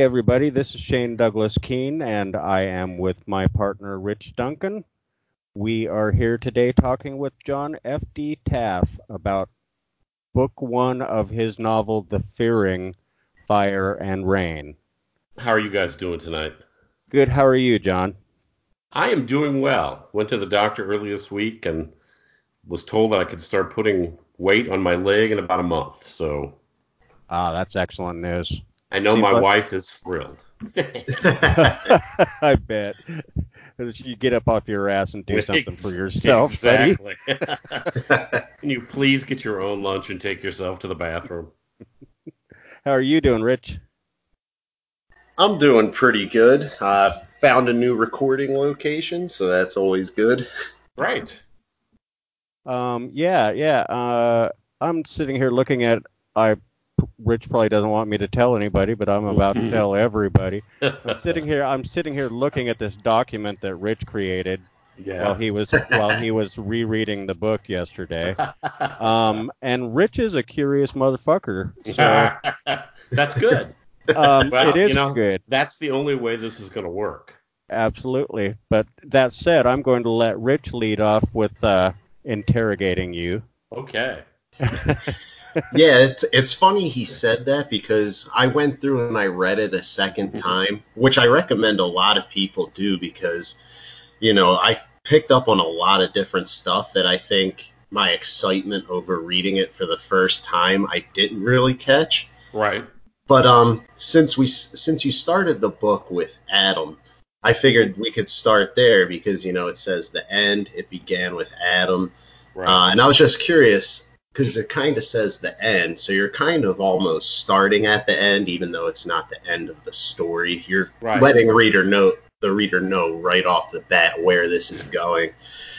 everybody. This is Shane Douglas Keene, and I am with my partner Rich Duncan. We are here today talking with John F.D. Taff about book one of his novel, The Fearing Fire and Rain. How are you guys doing tonight? Good. How are you, John? I am doing well. Went to the doctor early this week and was told that I could start putting weight on my leg in about a month. So. Ah, that's excellent news. I know my wife is thrilled. I bet. You get up off your ass and do something for yourself, exactly. Can you please get your own lunch and take yourself to the bathroom? How are you doing, Rich? I'm doing pretty good. I found a new recording location, so that's always good. Right. Um, yeah, yeah. Uh, I'm sitting here looking at I Rich probably doesn't want me to tell anybody, but I'm about to tell everybody. I'm sitting here. I'm sitting here looking at this document that Rich created yeah. while he was while he was rereading the book yesterday. Um, and Rich is a curious motherfucker. So that's good. Um, well, it is you know, good. That's the only way this is going to work. Absolutely. But that said, I'm going to let Rich lead off with uh, interrogating you. Okay. yeah, it's it's funny he said that because I went through and I read it a second mm-hmm. time, which I recommend a lot of people do because you know, I picked up on a lot of different stuff that I think my excitement over reading it for the first time I didn't really catch. Right. But um since we since you started the book with Adam, I figured we could start there because you know it says the end it began with Adam. Right. Uh, and I was just curious because it kind of says the end, so you're kind of almost starting at the end, even though it's not the end of the story. You're right. letting reader know the reader know right off the bat where this is going.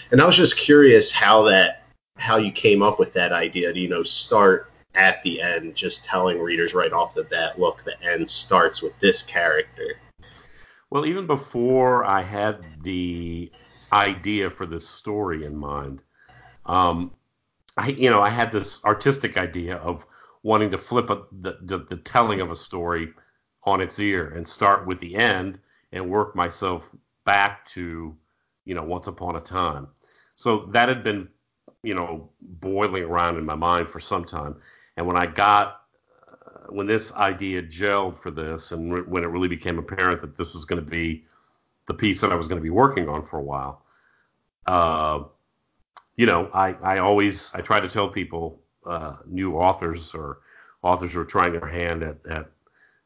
And I was just curious how that how you came up with that idea to you know start at the end, just telling readers right off the bat, look, the end starts with this character. Well, even before I had the idea for this story in mind, um, I you know I had this artistic idea of wanting to flip a, the, the, the telling of a story on its ear and start with the end and work myself back to you know once upon a time. So that had been you know boiling around in my mind for some time, and when I got uh, when this idea gelled for this, and re- when it really became apparent that this was going to be the piece that I was going to be working on for a while, uh, you know, I, I always I try to tell people, uh, new authors or authors who are trying their hand at, at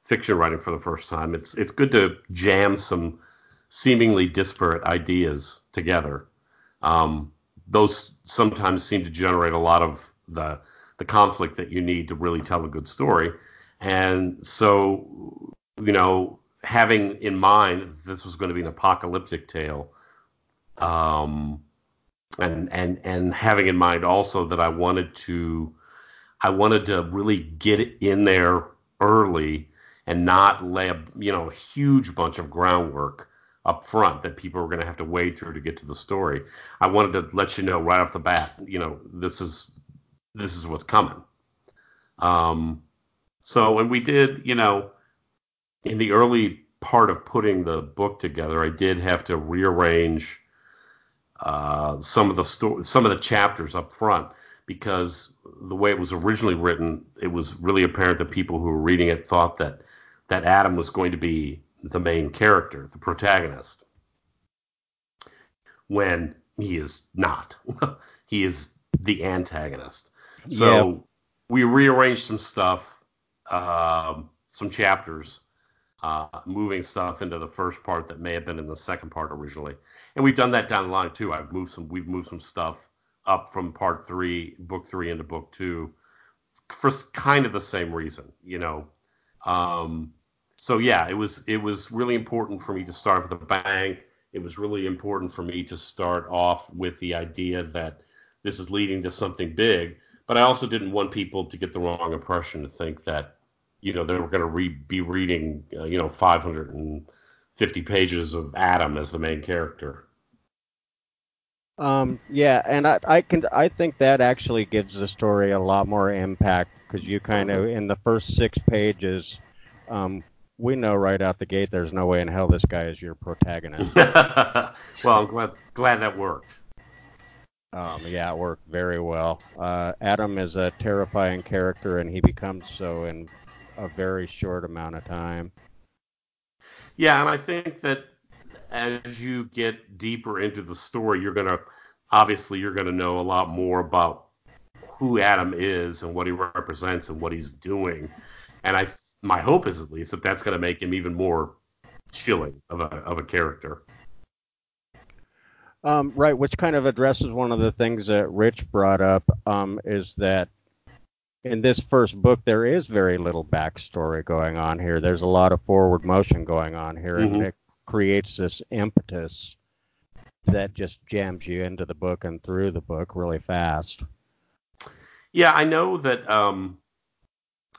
fiction writing for the first time, it's it's good to jam some seemingly disparate ideas together. Um, those sometimes seem to generate a lot of the the conflict that you need to really tell a good story. And so, you know, having in mind this was going to be an apocalyptic tale, um, and and and having in mind also that I wanted to I wanted to really get in there early and not lay a you know a huge bunch of groundwork up front that people are going to have to wade through to get to the story. I wanted to let you know right off the bat, you know, this is this is what's coming. Um, so when we did, you know, in the early part of putting the book together, I did have to rearrange uh, some of the sto- some of the chapters up front because the way it was originally written, it was really apparent that people who were reading it thought that that Adam was going to be the main character, the protagonist, when he is not. he is the antagonist. So yep. we rearranged some stuff, um, some chapters, uh, moving stuff into the first part that may have been in the second part originally, and we've done that down the line too. I've moved some, we've moved some stuff up from part three, book three into book two, for kind of the same reason, you know. Um, so yeah, it was it was really important for me to start with a bang. It was really important for me to start off with the idea that this is leading to something big. But I also didn't want people to get the wrong impression to think that you know they were going to re- be reading uh, you know 550 pages of Adam as the main character. Um, yeah, and I, I can I think that actually gives the story a lot more impact because you kind of in the first six pages um, we know right out the gate there's no way in hell this guy is your protagonist. well, I'm glad glad that worked. Um, yeah, it worked very well. Uh, Adam is a terrifying character, and he becomes so in a very short amount of time. Yeah, and I think that as you get deeper into the story, you're gonna obviously you're gonna know a lot more about who Adam is and what he represents and what he's doing. And I my hope is at least that that's going to make him even more chilling of a of a character. Um, right, which kind of addresses one of the things that Rich brought up um, is that in this first book there is very little backstory going on here. There's a lot of forward motion going on here, mm-hmm. and it creates this impetus that just jams you into the book and through the book really fast. Yeah, I know that um,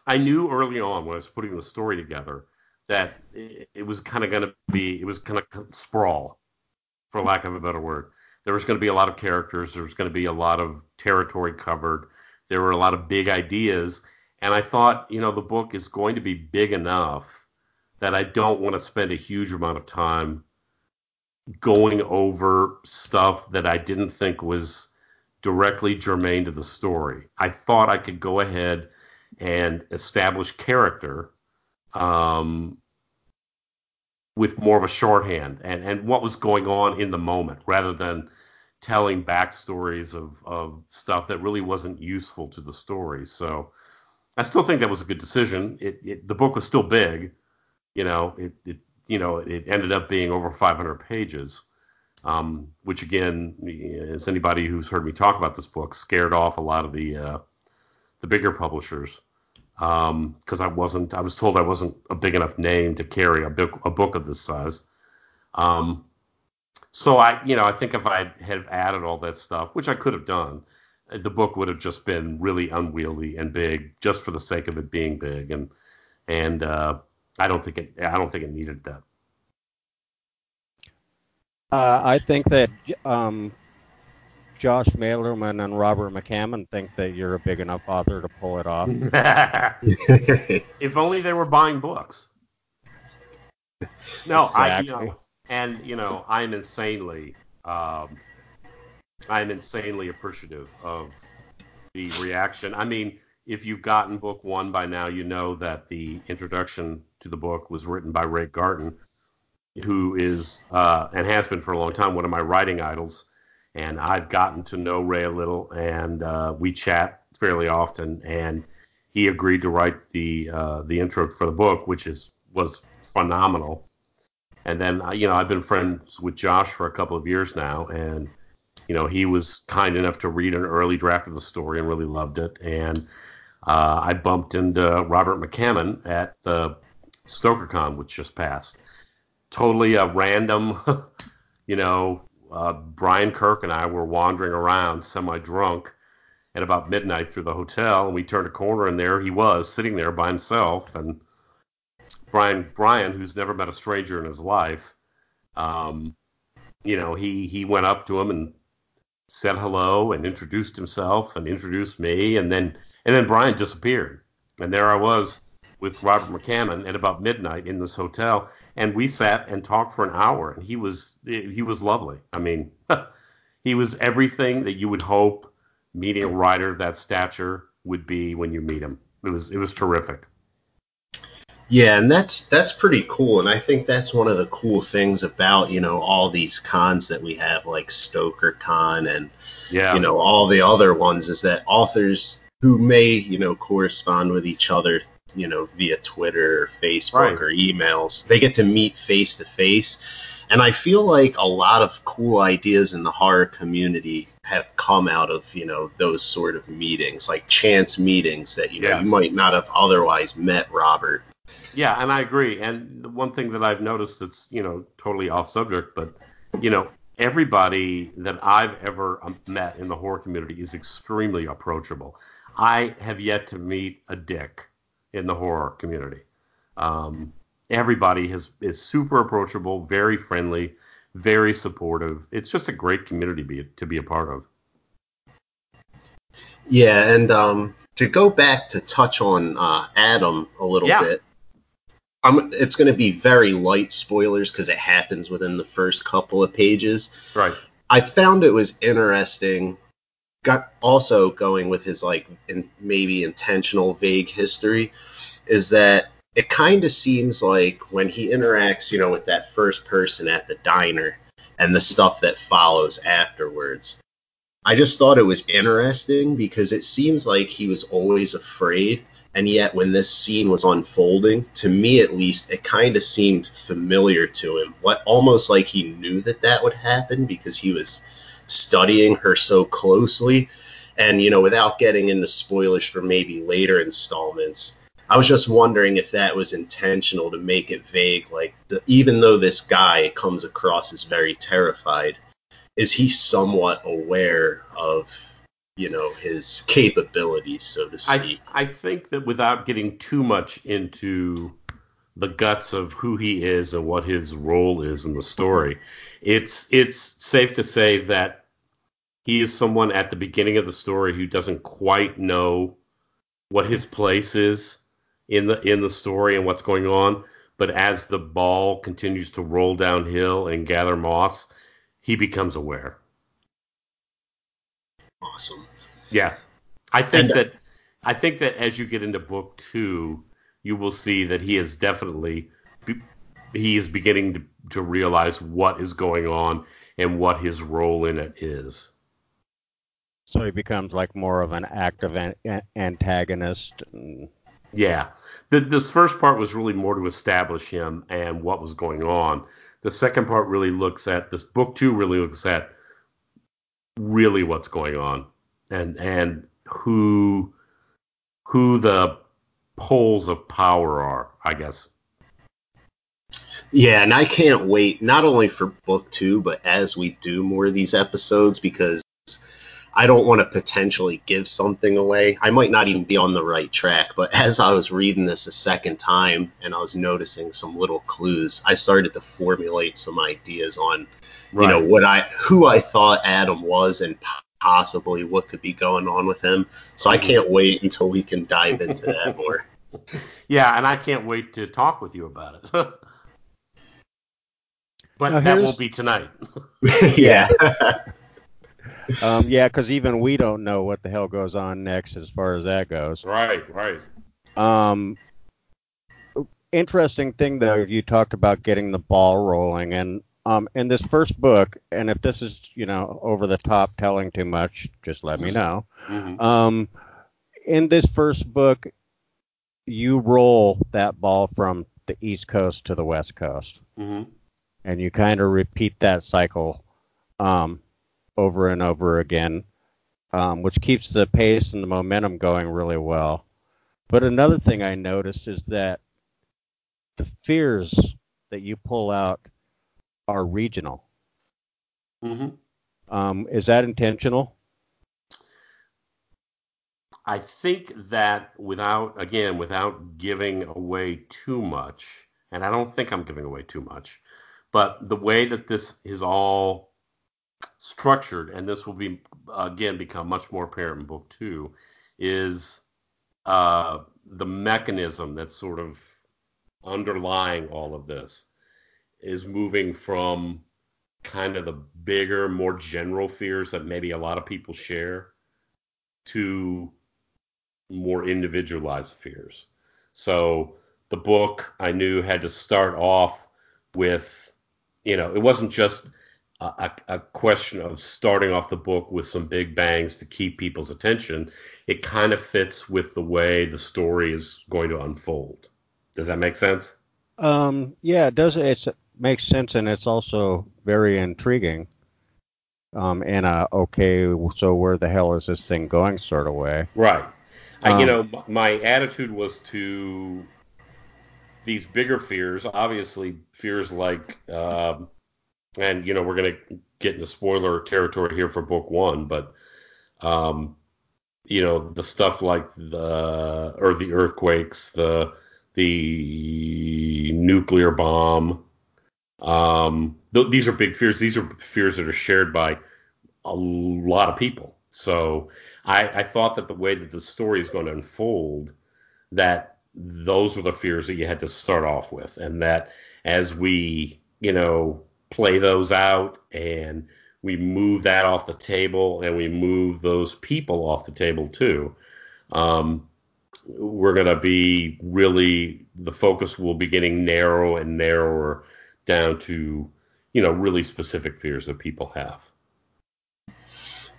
I knew early on when I was putting the story together that it, was kind of going to be, it was kind of sprawl, for lack of a better word. There was going to be a lot of characters. There was going to be a lot of territory covered. There were a lot of big ideas. And I thought, you know, the book is going to be big enough that I don't want to spend a huge amount of time going over stuff that I didn't think was directly germane to the story. I thought I could go ahead and establish character um, with more of a shorthand and, and what was going on in the moment rather than telling backstories of, of stuff that really wasn't useful to the story. So I still think that was a good decision. It, it the book was still big, you know. It, it you know it ended up being over 500 pages, um, which again, as anybody who's heard me talk about this book, scared off a lot of the uh, the bigger publishers because um, I wasn't. I was told I wasn't a big enough name to carry a book a book of this size. Um, so I, you know, I think if I had added all that stuff, which I could have done, the book would have just been really unwieldy and big, just for the sake of it being big, and and uh, I don't think it. I don't think it needed that. Uh, I think that um, Josh Malerman and Robert McCammon think that you're a big enough author to pull it off. if only they were buying books. No, exactly. I you know, and you know, I'm insanely, um, I'm insanely appreciative of the reaction. I mean, if you've gotten book one by now, you know that the introduction to the book was written by Ray Garton, who is uh, and has been for a long time one of my writing idols and I've gotten to know Ray a little, and uh, we chat fairly often. And he agreed to write the uh, the intro for the book, which is was phenomenal. And then uh, you know I've been friends with Josh for a couple of years now, and you know he was kind enough to read an early draft of the story and really loved it. And uh, I bumped into Robert McCammon at the StokerCon, which just passed. Totally a random, you know, uh, Brian Kirk and I were wandering around semi drunk at about midnight through the hotel, and we turned a corner, and there he was sitting there by himself. And Brian, Brian, who's never met a stranger in his life, um, you know, he he went up to him and said hello and introduced himself and introduced me, and then and then Brian disappeared, and there I was with Robert McCammon at about midnight in this hotel, and we sat and talked for an hour. And he was he was lovely. I mean, he was everything that you would hope meeting a writer that stature would be when you meet him. It was it was terrific. Yeah, and that's that's pretty cool, and I think that's one of the cool things about you know all these cons that we have, like Stoker Con and yeah. you know all the other ones, is that authors who may you know correspond with each other you know, via Twitter or Facebook right. or emails. They get to meet face to face. And I feel like a lot of cool ideas in the horror community have come out of, you know, those sort of meetings, like chance meetings that, you know, yes. you might not have otherwise met Robert. Yeah, and I agree. And the one thing that I've noticed that's, you know, totally off subject, but, you know, everybody that I've ever um, met in the horror community is extremely approachable. I have yet to meet a dick in the horror community. Um, everybody has, is super approachable, very friendly, very supportive. It's just a great community be, to be a part of. Yeah, and um, to go back to touch on uh, Adam a little yeah. bit, I'm, it's going to be very light spoilers because it happens within the first couple of pages. Right. I found it was interesting. Got also going with his like in, maybe intentional vague history is that it kind of seems like when he interacts, you know, with that first person at the diner and the stuff that follows afterwards. I just thought it was interesting because it seems like he was always afraid and yet when this scene was unfolding to me at least it kind of seemed familiar to him. What almost like he knew that that would happen because he was studying her so closely. And you know without getting into spoilers for maybe later installments i was just wondering if that was intentional to make it vague like the, even though this guy comes across as very terrified is he somewhat aware of you know his capabilities, so to speak. I, I think that without getting too much into the guts of who he is and what his role is in the story, it's it's safe to say that he is someone at the beginning of the story who doesn't quite know what his place is in the in the story and what's going on. But as the ball continues to roll downhill and gather moss, he becomes aware. Awesome. Yeah, I think and, uh, that I think that as you get into book two, you will see that he is definitely he is beginning to, to realize what is going on and what his role in it is. So he becomes like more of an active an- antagonist. And... Yeah, the, this first part was really more to establish him and what was going on. The second part really looks at this book two really looks at really what's going on and and who who the poles of power are, I guess. Yeah, and I can't wait not only for book two, but as we do more of these episodes because I don't want to potentially give something away. I might not even be on the right track, but as I was reading this a second time and I was noticing some little clues, I started to formulate some ideas on, right. you know, what I who I thought Adam was and possibly what could be going on with him. So I mm-hmm. can't wait until we can dive into that more. Yeah, and I can't wait to talk with you about it. but now, that won't be tonight. yeah. Um, yeah, because even we don't know what the hell goes on next as far as that goes. Right, right. Um, interesting thing though, you talked about getting the ball rolling, and um, in this first book, and if this is, you know, over the top telling too much, just let me mm-hmm. know. Mm-hmm. Um, in this first book, you roll that ball from the East Coast to the West Coast. Mm-hmm. And you kind of repeat that cycle um, over and over again, um, which keeps the pace and the momentum going really well. But another thing I noticed is that the fears that you pull out are regional. Mm-hmm. Um, is that intentional? I think that without, again, without giving away too much, and I don't think I'm giving away too much, but the way that this is all structured, and this will be, again, become much more apparent in book two, is uh, the mechanism that's sort of underlying all of this is moving from kind of the bigger, more general fears that maybe a lot of people share to more individualized fears. So the book I knew had to start off with, you know, it wasn't just a, a, question of starting off the book with some big bangs to keep people's attention. It kind of fits with the way the story is going to unfold. Does that make sense? Um, yeah, it does. It's makes sense and it's also very intriguing um, in a okay, so where the hell is this thing going sort of way. Right. Um, you know, my attitude was to these bigger fears, obviously fears like, um, and you know, we're gonna get into spoiler territory here for book one, but um, you know, the stuff like the or the earthquakes, the the nuclear bomb, um, th- these are big fears. These are fears that are shared by a lot of people. So I, I thought that the way that the story is going to unfold, that those were the fears that you had to start off with, and that as we, you know, play those out and we move that off the table and we move those people off the table too. Um, we're going to be really the focus will be getting narrow and narrower down to you know really specific fears that people have.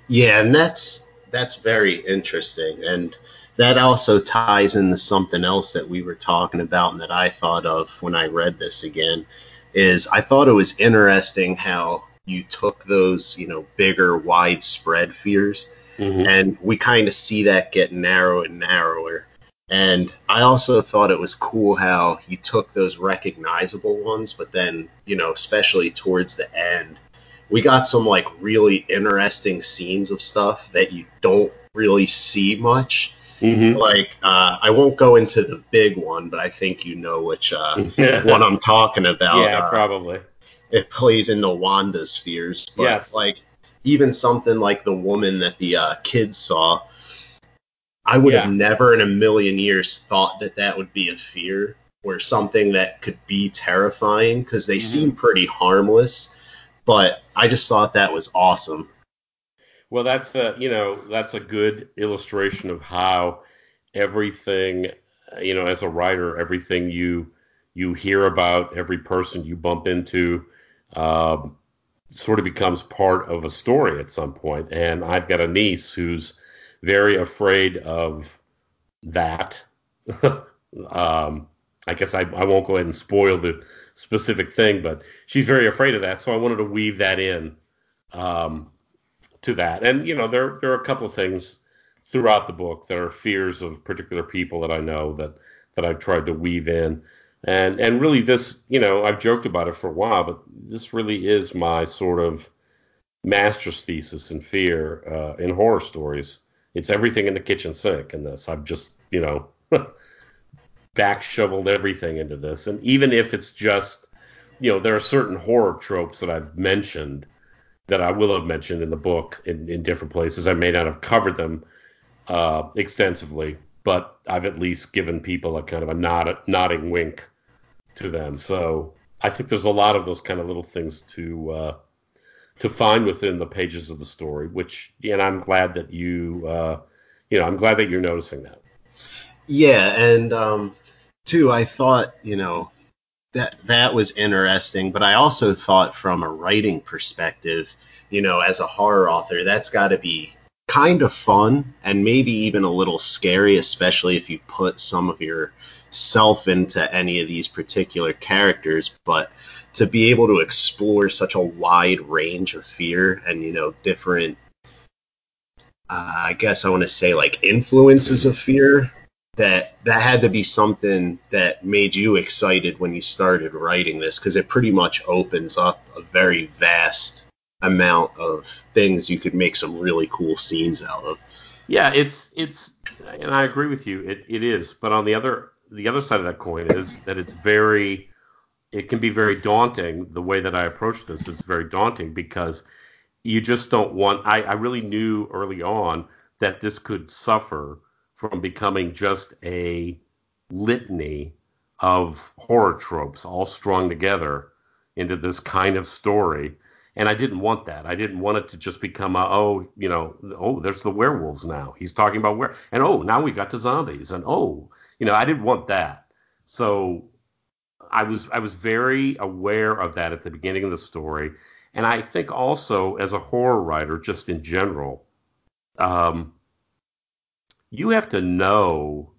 Yeah, and that's that's very interesting, and that also ties into something else that we were talking about and that I thought of when I read this again. Is I thought it was interesting how you took those you know bigger widespread fears mm-hmm. and we kind of see that get narrow and narrower and I also thought it was cool how you took those recognizable ones, but then, you know, especially towards the end, we got some like really interesting scenes of stuff that you don't really see much. Mm-hmm. Like, uh, I won't go into the big one, but I think you know which uh, one I'm talking about. Yeah, uh, probably. It plays into Wanda's fears, but yes. like even something like the woman that the uh, kids saw I would yeah. have never in a million years thought that that would be a fear or something that could be terrifying because they mm-hmm. seem pretty harmless. But I just thought that was awesome. Well, that's a you know that's a good illustration of how everything you know as a writer, everything you you hear about, every person you bump into, um, sort of becomes part of a story at some point. And I've got a niece who's very afraid of that. um, I guess I, I won't go ahead and spoil the specific thing, but she's very afraid of that. So I wanted to weave that in um, to that. And you know, there there are a couple of things throughout the book that are fears of particular people that I know that that I've tried to weave in. And and really this, you know, I've joked about it for a while, but this really is my sort of master's thesis in fear uh, in horror stories it's everything in the kitchen sink in this. I've just, you know, back shoveled everything into this. And even if it's just, you know, there are certain horror tropes that I've mentioned that I will have mentioned in the book in, in different places. I may not have covered them uh, extensively, but I've at least given people a kind of a nod, nodding wink to them. So I think there's a lot of those kind of little things to uh, to find within the pages of the story, which, and I'm glad that you, uh, you know, I'm glad that you're noticing that. Yeah, and um, too, I thought, you know, that that was interesting, but I also thought from a writing perspective, you know, as a horror author, that's got to be kind of fun and maybe even a little scary, especially if you put some of yourself into any of these particular characters. But to be able to explore such a wide range of fear and you know different uh, i guess i want to say like influences of fear that that had to be something that made you excited when you started writing this because it pretty much opens up a very vast amount of things you could make some really cool scenes out of yeah it's it's and i agree with you it, it is but on the other the other side of that coin is that it's very it can be very daunting. The way that I approach this is very daunting because you just don't want. I, I really knew early on that this could suffer from becoming just a litany of horror tropes all strung together into this kind of story. And I didn't want that. I didn't want it to just become a, oh, you know, oh, there's the werewolves now. He's talking about where, and oh, now we got the zombies, and oh, you know, I didn't want that. So I was I was very aware of that at the beginning of the story, and I think also as a horror writer, just in general, um, you have to know.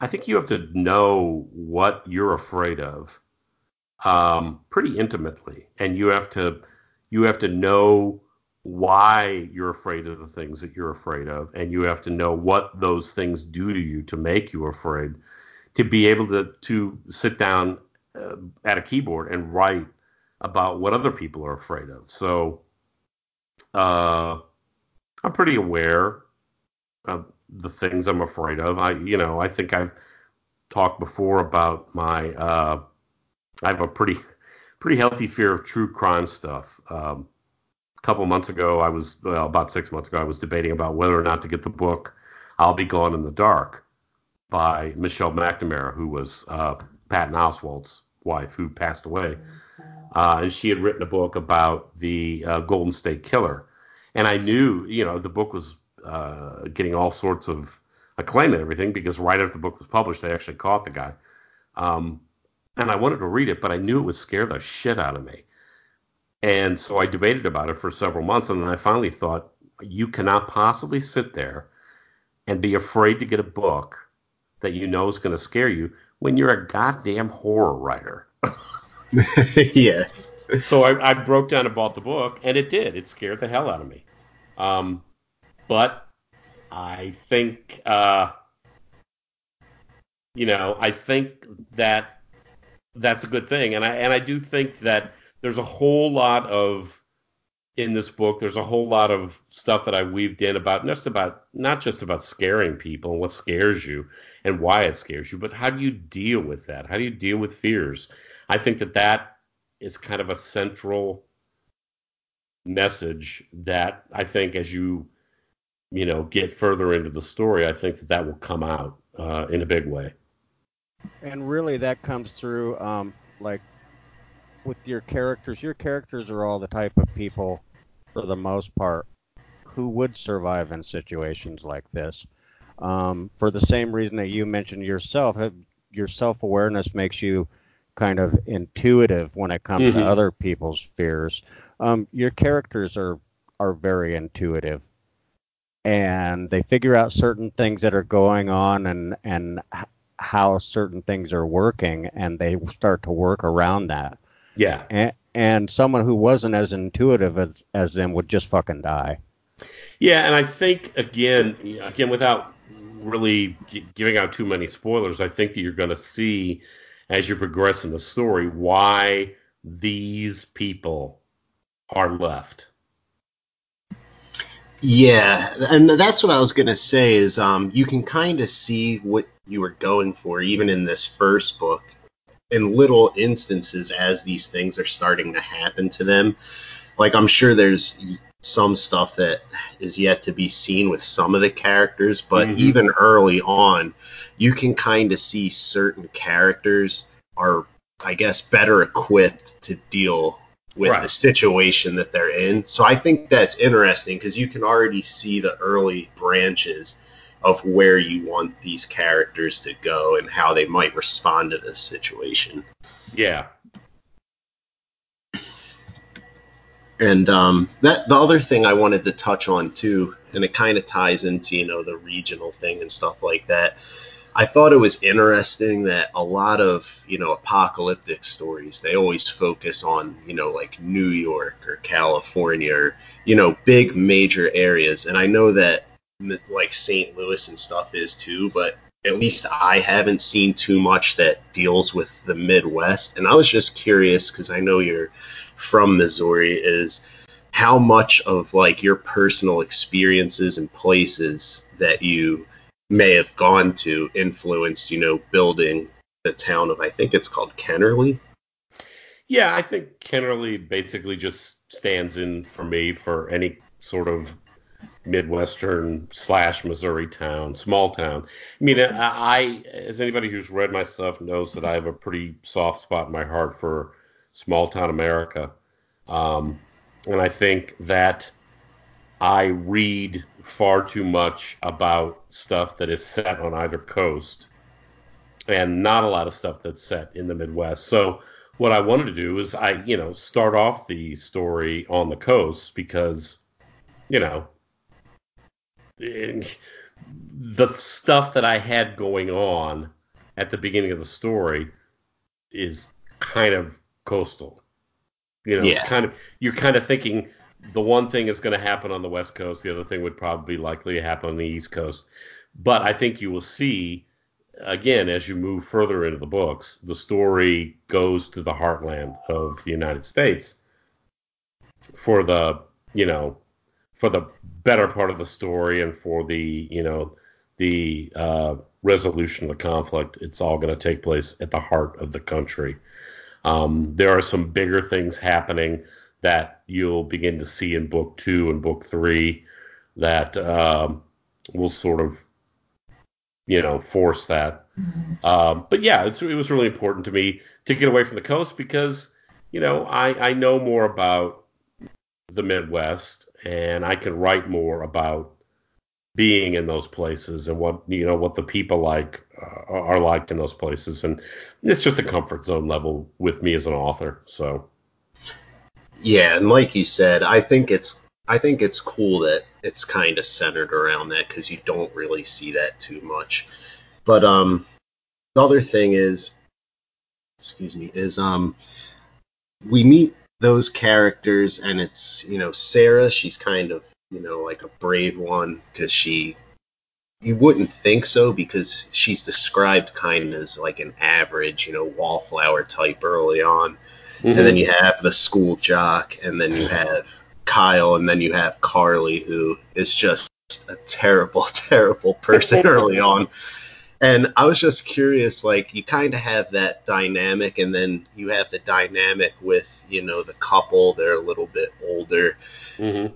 I think you have to know what you're afraid of um, pretty intimately, and you have to you have to know why you're afraid of the things that you're afraid of, and you have to know what those things do to you to make you afraid to be able to to sit down uh, at a keyboard and write about what other people are afraid of. So uh, I'm pretty aware of the things I'm afraid of. I you know I think I've talked before about my uh, I have a pretty pretty healthy fear of true crime stuff. Um, a couple months ago, I was well, about six months ago, I was debating about whether or not to get the book "I'll Be Gone in the Dark." by Michelle McNamara, who was uh, Patton Oswalt's wife, who passed away. Uh, and she had written a book about the uh, Golden State Killer. And I knew, you know, the book was uh, getting all sorts of acclaim and everything because right after the book was published, they actually caught the guy. Um, and I wanted to read it, but I knew it would scare the shit out of me. And so I debated about it for several months, and then I finally thought, you cannot possibly sit there and be afraid to get a book that you know is going to scare you when you're a goddamn horror writer. yeah. So I, I, broke down and bought the book, and it did. It scared the hell out of me. Um, but I think, uh, you know, I think that that's a good thing, and I and I do think that there's a whole lot of in this book, there's a whole lot of stuff that I weaved in about just about not just about scaring people and what scares you and why it scares you, but how do you deal with that? How do you deal with fears? I think that that is kind of a central message that I think as you you know get further into the story, I think that that will come out uh, in a big way. And really, that comes through um, like with your characters. Your characters are all the type of people for the most part, who would survive in situations like this. Um, for the same reason that you mentioned yourself, your self awareness makes you kind of intuitive when it comes mm-hmm. to other people's fears. Um, your characters are are very intuitive, and they figure out certain things that are going on and and how certain things are working, and they start to work around that. Yeah. And, and someone who wasn't as intuitive as, as them would just fucking die. Yeah, and I think again, again, without really giving out too many spoilers, I think that you're going to see as you progress in the story why these people are left. Yeah, and that's what I was gonna say. Is um, you can kind of see what you were going for, even in this first book, in little instances as these things are starting to happen to them. Like I'm sure there's some stuff that is yet to be seen with some of the characters, but mm-hmm. even early on, you can kind of see certain characters are, I guess, better equipped to deal with right. the situation that they're in. So I think that's interesting because you can already see the early branches of where you want these characters to go and how they might respond to this situation. Yeah. And um, that the other thing I wanted to touch on too, and it kind of ties into you know the regional thing and stuff like that. I thought it was interesting that a lot of you know apocalyptic stories they always focus on you know like New York or California or you know big major areas, and I know that like St. Louis and stuff is too, but at least I haven't seen too much that deals with the Midwest. And I was just curious because I know you're from Missouri, is how much of like your personal experiences and places that you may have gone to influenced, you know, building the town of I think it's called Kennerly. Yeah, I think Kennerly basically just stands in for me for any sort of midwestern slash Missouri town, small town. I mean, I, as anybody who's read my stuff knows that I have a pretty soft spot in my heart for small town America, um, and I think that I read far too much about stuff that is set on either coast, and not a lot of stuff that's set in the Midwest. So what I wanted to do is I, you know, start off the story on the coast because, you know, the stuff that I had going on at the beginning of the story is kind of coastal. You know, yeah. it's kind of you're kind of thinking the one thing is going to happen on the west coast, the other thing would probably likely happen on the east coast. But I think you will see again as you move further into the books, the story goes to the heartland of the United States for the, you know, for the better part of the story and for the you know the uh, resolution of the conflict, it's all going to take place at the heart of the country. Um, there are some bigger things happening that you'll begin to see in book two and book three that um, will sort of you know, force that. Um, but yeah, it was really important to me to get away from the coast because, you know, I, I know more about the Midwest and I can write more about being in those places and what you know what the people like uh, are like in those places. And it's just a comfort zone level with me as an author so. Yeah and like you said i think it's i think it's cool that it's kind of centered around that because you don't really see that too much but um the other thing is excuse me is um we meet those characters and it's you know sarah she's kind of you know, like a brave one because she you wouldn't think so because she's described kind of as like an average, you know, wallflower type early on. Mm-hmm. And then you have the school jock, and then you have Kyle, and then you have Carly, who is just a terrible, terrible person early on. And I was just curious, like, you kind of have that dynamic, and then you have the dynamic with, you know, the couple. They're a little bit older. Mm-hmm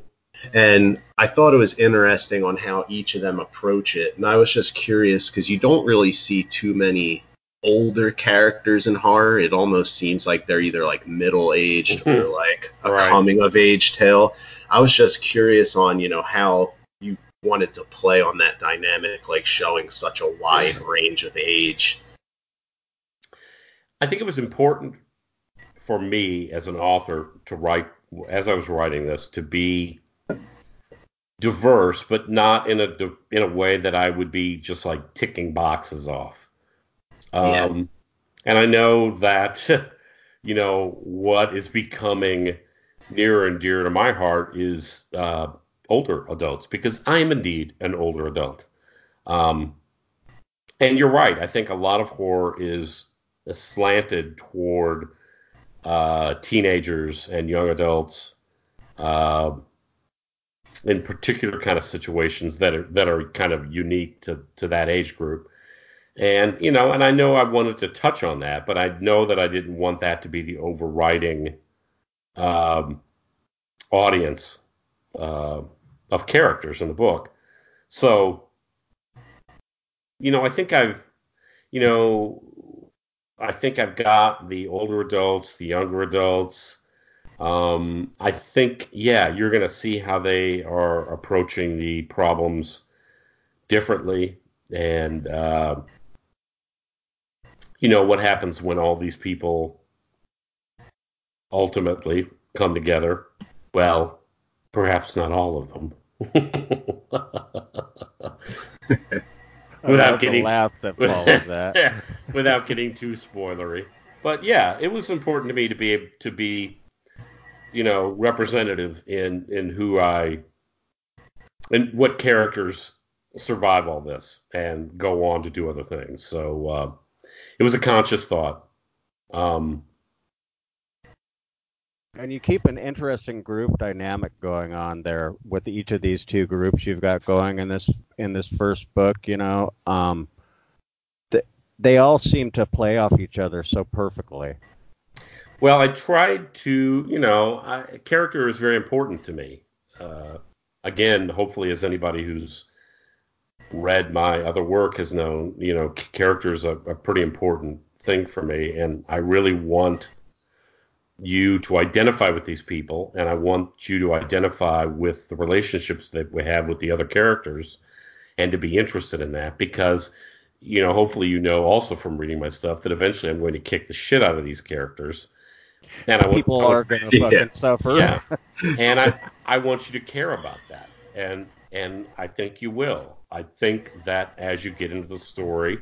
and I thought it was interesting on how each of them approach it. And I was just curious because you don't really see too many older characters in horror. It almost seems like they're either like middle aged or mm-hmm. like a right. coming of age tale. I was just curious on, you know, how you wanted to play on that dynamic, like showing such a wide range of age. I think it was important for me as an author to write, as I was writing this, to be diverse, but not in a in a way that I would be just like ticking boxes off. Um, yeah. And I know that you know what is becoming nearer and dearer to my heart is uh, older adults because I am indeed an older adult. Um, and you're right. I think a lot of horror is slanted toward uh, teenagers and young adults. Uh, in particular kind of situations that are that are kind of unique to to that age group. And you know, and I know I wanted to touch on that, but I know that I didn't want that to be the overriding um, audience uh, of characters in the book. So, you know, I think I've, you know, I think I've got the older adults, the younger adults, um, I think, yeah, you're going to see how they are approaching the problems differently. And, uh, you know, what happens when all these people ultimately come together? Well, perhaps not all of them. without getting laugh that follows that. without getting too spoilery. But yeah, it was important to me to be able to be you know, representative in in who I and what characters survive all this and go on to do other things. So uh, it was a conscious thought. Um, and you keep an interesting group dynamic going on there with each of these two groups you've got going in this in this first book. You know, um, they, they all seem to play off each other so perfectly. Well, I tried to, you know, I, character is very important to me. Uh, again, hopefully, as anybody who's read my other work has known, you know, character is a, a pretty important thing for me, and I really want you to identify with these people, and I want you to identify with the relationships that we have with the other characters, and to be interested in that because you know, hopefully you know also from reading my stuff that eventually I'm going to kick the shit out of these characters and I want, people are going to fucking yeah. suffer. Yeah. and I I want you to care about that, and and I think you will. I think that as you get into the story,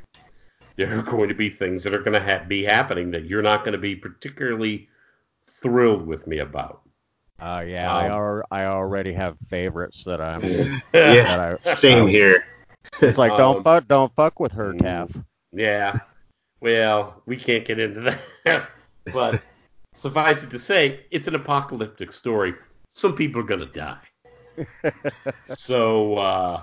there are going to be things that are going to ha- be happening that you're not going to be particularly thrilled with me about. Uh, yeah, um, I, al- I already have favorites that I'm. yeah, that I, same here. It's like don't um, fuck, don't fuck with her, Taff. Yeah. Well, we can't get into that, but Suffice it to say, it's an apocalyptic story. Some people are going to die. so, uh,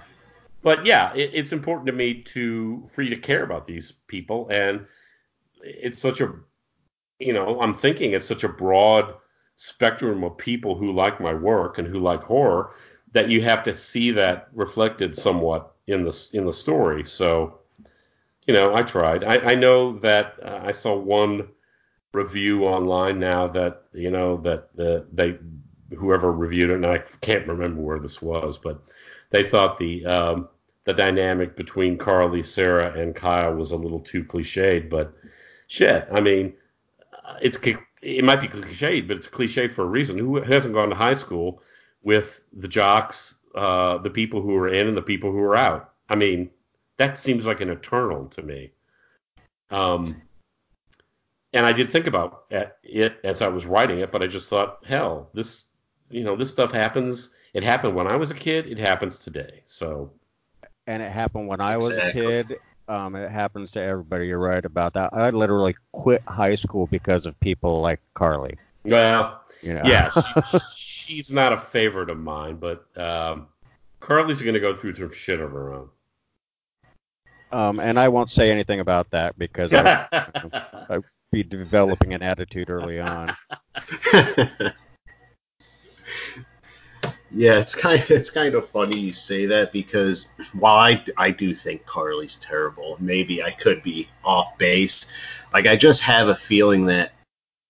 but yeah, it, it's important to me to for you to care about these people, and it's such a, you know, I'm thinking it's such a broad spectrum of people who like my work and who like horror that you have to see that reflected somewhat in the in the story. So, you know, I tried. I, I know that uh, I saw one review online now that you know that the they whoever reviewed it, and I can't remember where this was, but they thought the um, the dynamic between Carly, Sarah, and Kyle was a little too cliched. But shit, I mean, uh, it's it might be cliched, but it's cliche for a reason. Who hasn't gone to high school with the jocks, uh, the people who are in and the people who are out? I mean, that seems like an eternal to me. Um, and I did think about it as I was writing it, but I just thought, hell, this, you know, this stuff happens. It happened when I was a kid. It happens today. So. And it happened when I was a kid. Um, it happens to everybody. You're right about that. I literally quit high school because of people like Carly. Well, you know. yeah, she, she's not a favorite of mine, but um, Carly's going to go through some shit of her own. Um, and I won't say anything about that because I, I'd be developing an attitude early on. yeah, it's kind of, it's kind of funny you say that because while I, I do think Carly's terrible, maybe I could be off base. Like I just have a feeling that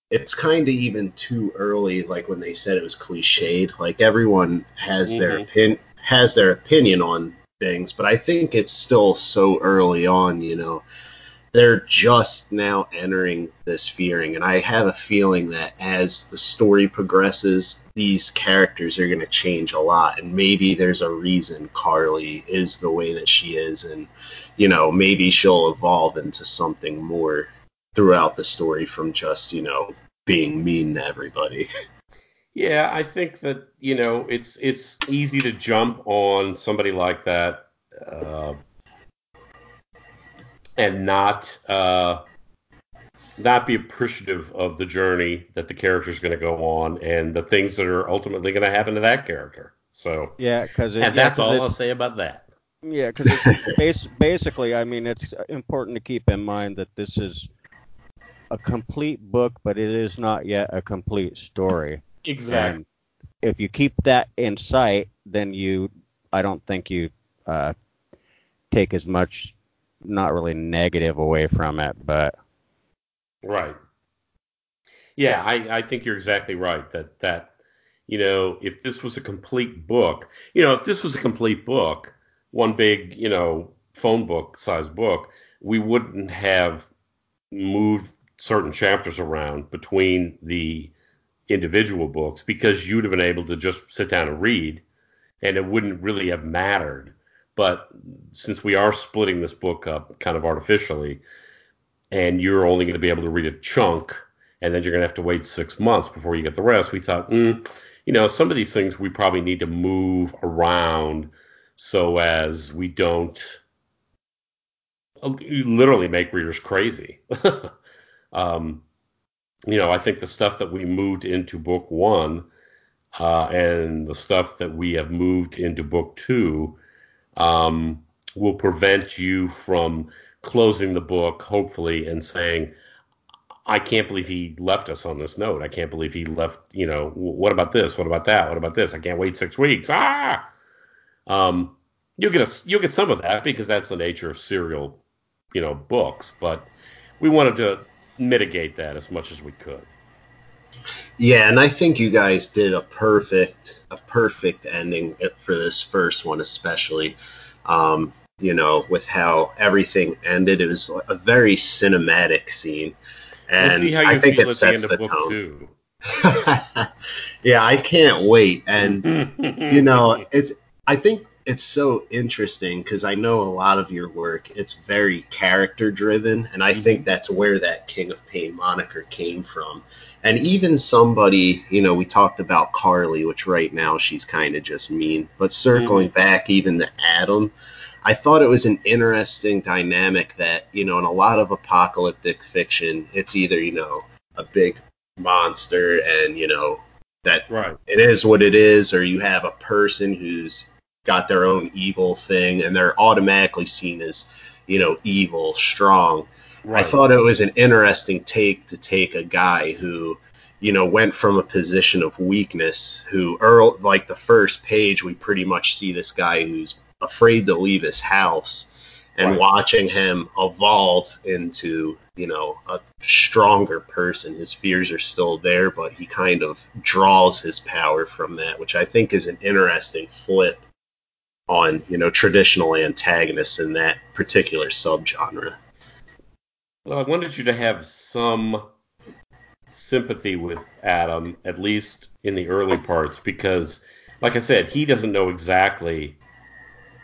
it's kind of even too early. Like when they said it was cliched, like everyone has mm-hmm. their opinion has their opinion on things, but I think it's still so early on, you know. They're just now entering this fearing, and I have a feeling that as the story progresses, these characters are going to change a lot, and maybe there's a reason Carly is the way that she is, and you know maybe she'll evolve into something more throughout the story from just you know being mean to everybody. Yeah, I think that you know it's it's easy to jump on somebody like that uh, and not uh, not be appreciative of the journey that the character is going to go on and the things that are ultimately going to happen to that character. So yeah, because and yeah, that's all I'll say about that. Yeah, because basically, I mean, it's important to keep in mind that this is a complete book, but it is not yet a complete story. Exactly. And if you keep that in sight, then you, I don't think you uh, take as much, not really negative away from it, but. Right. Yeah, I, I think you're exactly right that that you know if this was a complete book, you know if this was a complete book, one big you know phone book size book, we wouldn't have moved certain chapters around between the individual books because you'd have been able to just sit down and read and it wouldn't really have mattered. But since we are splitting this book up kind of artificially, and you're only going to be able to read a chunk, and then you're going to have to wait six months before you get the rest, we thought, mm, you know, some of these things we probably need to move around so as we don't literally make readers crazy. um, you know, I think the stuff that we moved into book one uh, and the stuff that we have moved into book two um, will prevent you from closing the book, hopefully, and saying, I can't believe he left us on this note. I can't believe he left, you know, what about this? What about that? What about this? I can't wait six weeks. Ah! Um, you'll get a, you'll get some of that because that's the nature of serial, you know, books. But we wanted to mitigate that as much as we could. Yeah, and I think you guys did a perfect a perfect ending for this first one, especially. Um, you know, with how everything ended, it was a very cinematic scene, and we'll see how you I think feel it sets the, end of the tone. yeah, I can't wait, and you know, it's. I think it's so interesting because I know a lot of your work. It's very character driven, and I mm-hmm. think that's where that King of Pain moniker came from. And even somebody, you know, we talked about Carly, which right now she's kind of just mean, but circling mm-hmm. back even to Adam, I thought it was an interesting dynamic that, you know, in a lot of apocalyptic fiction, it's either, you know, a big monster and, you know, that right. it is what it is, or you have a person who's got their own evil thing and they're automatically seen as, you know, evil, strong. Right. I thought it was an interesting take to take a guy who, you know, went from a position of weakness, who, Earl, like the first page, we pretty much see this guy who's afraid to leave his house. and Right. watching him evolve into you know a stronger person. His fears are still there, but he kind of draws his power from that, which I think is an interesting flip on you know traditional antagonists in that particular subgenre. Well, I wanted you to have some sympathy with Adam, at least in the early parts, because, like I said, he doesn't know exactly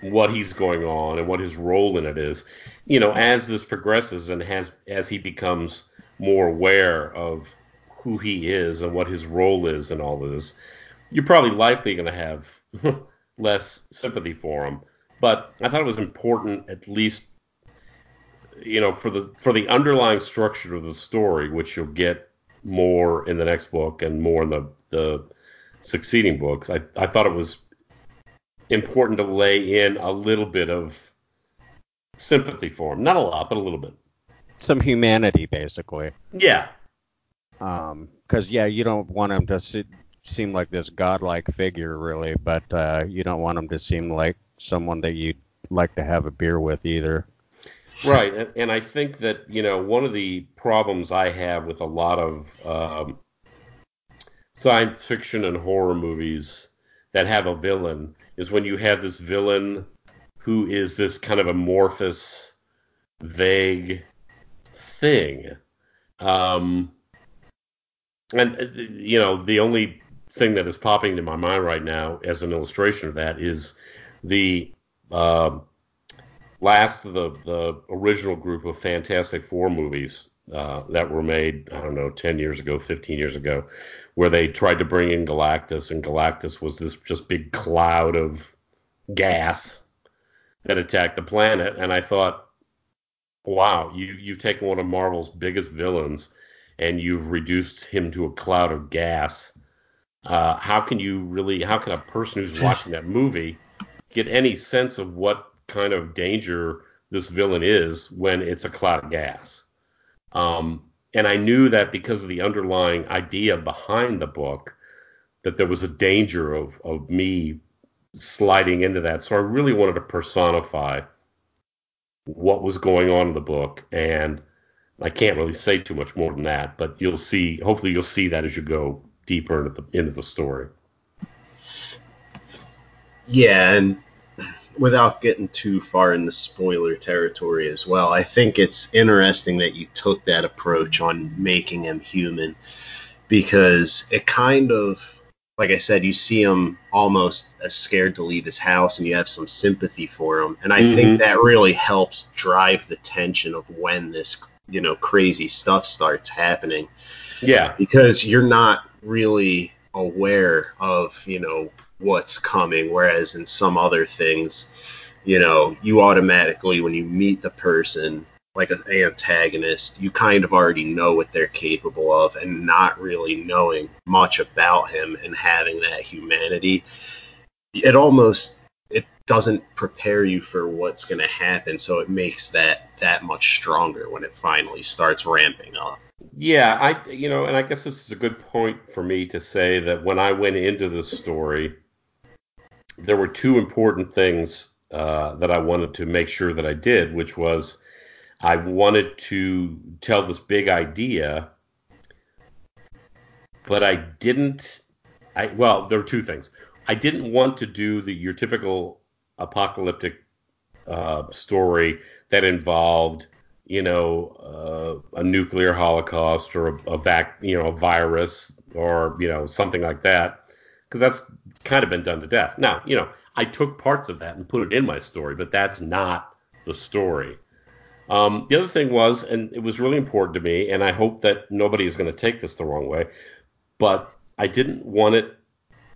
what he's going on and what his role in it is. You know, as this progresses and has as he becomes more aware of who he is and what his role is and all of this, you're probably likely going to have less sympathy for him. But I thought it was important, at least you know, for the for the underlying structure of the story, which you'll get more in the next book and more in the the succeeding books, I, I thought it was important to lay in a little bit of sympathy for him. Not a lot, but a little bit. Some humanity, basically. Yeah. Um, because yeah, you don't want him to se- seem like this godlike figure, really, but uh, you don't want him to seem like someone that you'd like to have a beer with either. Right, and, and I think that you know one of the problems I have with a lot of um, science fiction and horror movies that have a villain is when you have this villain who is this kind of amorphous, vague thing. Um, and uh, you know the only thing that is popping to my mind right now as an illustration of that is the uh, last of the, the original group of Fantastic Four movies uh, that were made, I don't know, 10 years ago, 15 years ago, where they tried to bring in Galactus, and Galactus was this just big cloud of gas that attacked the planet. And I thought, wow, you, you've taken one of Marvel's biggest villains and you've reduced him to a cloud of gas. Uh, how can you really, how can a person who's watching that movie get any sense of what kind of danger this villain is when it's a cloud of gas. Um, and I knew that because of the underlying idea behind the book, that there was a danger of, of me sliding into that. So I really wanted to personify what was going on in the book. And I can't really say too much more than that, but you'll see, hopefully, you'll see that as you go deeper into the, into the story. Yeah, and without getting too far in the spoiler territory as well, I think it's interesting that you took that approach on making him human because it kind of, like I said, you see him almost as scared to leave his house and you have some sympathy for him. And I Mhm. think that really helps drive the tension of when this, you know, crazy stuff starts happening Yeah. because you're not really aware of you know what's coming whereas in some other things you know you automatically when you meet the person like an antagonist you kind of already know what they're capable of and not really knowing much about him and having that humanity it almost it doesn't prepare you for what's going to happen so it makes that that much stronger when it finally starts ramping up Yeah, I you know, and I guess this is a good point for me to say that when I went into this story, there were two important things uh, that I wanted to make sure that I did, which was I wanted to tell this big idea, but I didn't. I well, there were two things. I didn't want to do the your typical apocalyptic uh, story that involved you know, uh, a nuclear holocaust or a, a vac, you know, a virus or you know something like that, because that's kind of been done to death. Now, you know, I took parts of that and put it in my story, but that's not the story. Um, the other thing was, and it was really important to me, and I hope that nobody is going to take this the wrong way, but I didn't want it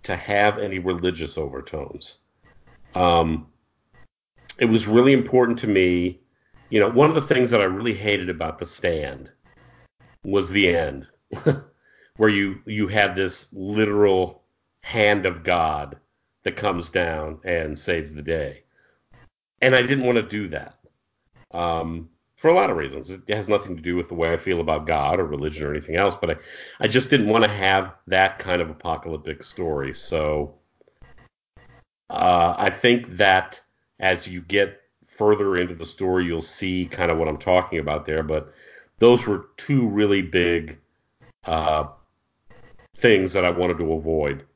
to have any religious overtones. Um, it was really important to me you know, one of the things that I really hated about The Stand was the end, where you you had this literal hand of God that comes down and saves the day, and I didn't want to do that um, for a lot of reasons. It has nothing to do with the way I feel about God or religion or anything else, but I I just didn't want to have that kind of apocalyptic story. So uh, I think that as you get further into the story, you'll see kind of what I'm talking about there. But those were two really big uh, things that I wanted to avoid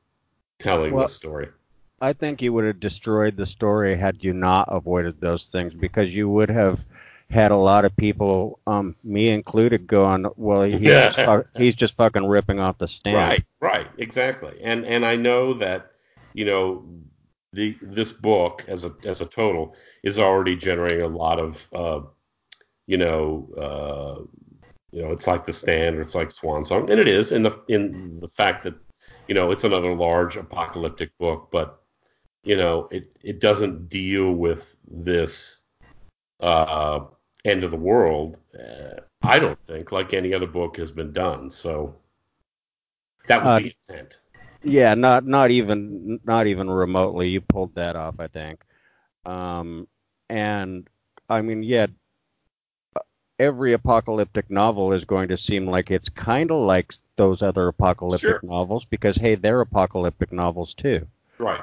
telling well, the story. I think you would have destroyed the story had you not avoided those things because you would have had a lot of people, um, me included, going, "Well, he's, yeah. just, he's just fucking ripping off the stand." Right, right, exactly. And and I know that you know the this book as a as a total is already generating a lot of uh, you know uh, you know it's like the stand or it's like swan song and it is in the in the fact that you know it's another large apocalyptic book but you know it it doesn't deal with this uh, end of the world uh, i don't think like any other book has been done. So that was uh, the intent yeah, not not even not even remotely. You pulled that off, I think. Um, and I mean, yeah, every apocalyptic novel is going to seem like it's kind of like those other apocalyptic sure. novels because hey, they're apocalyptic novels too. Right.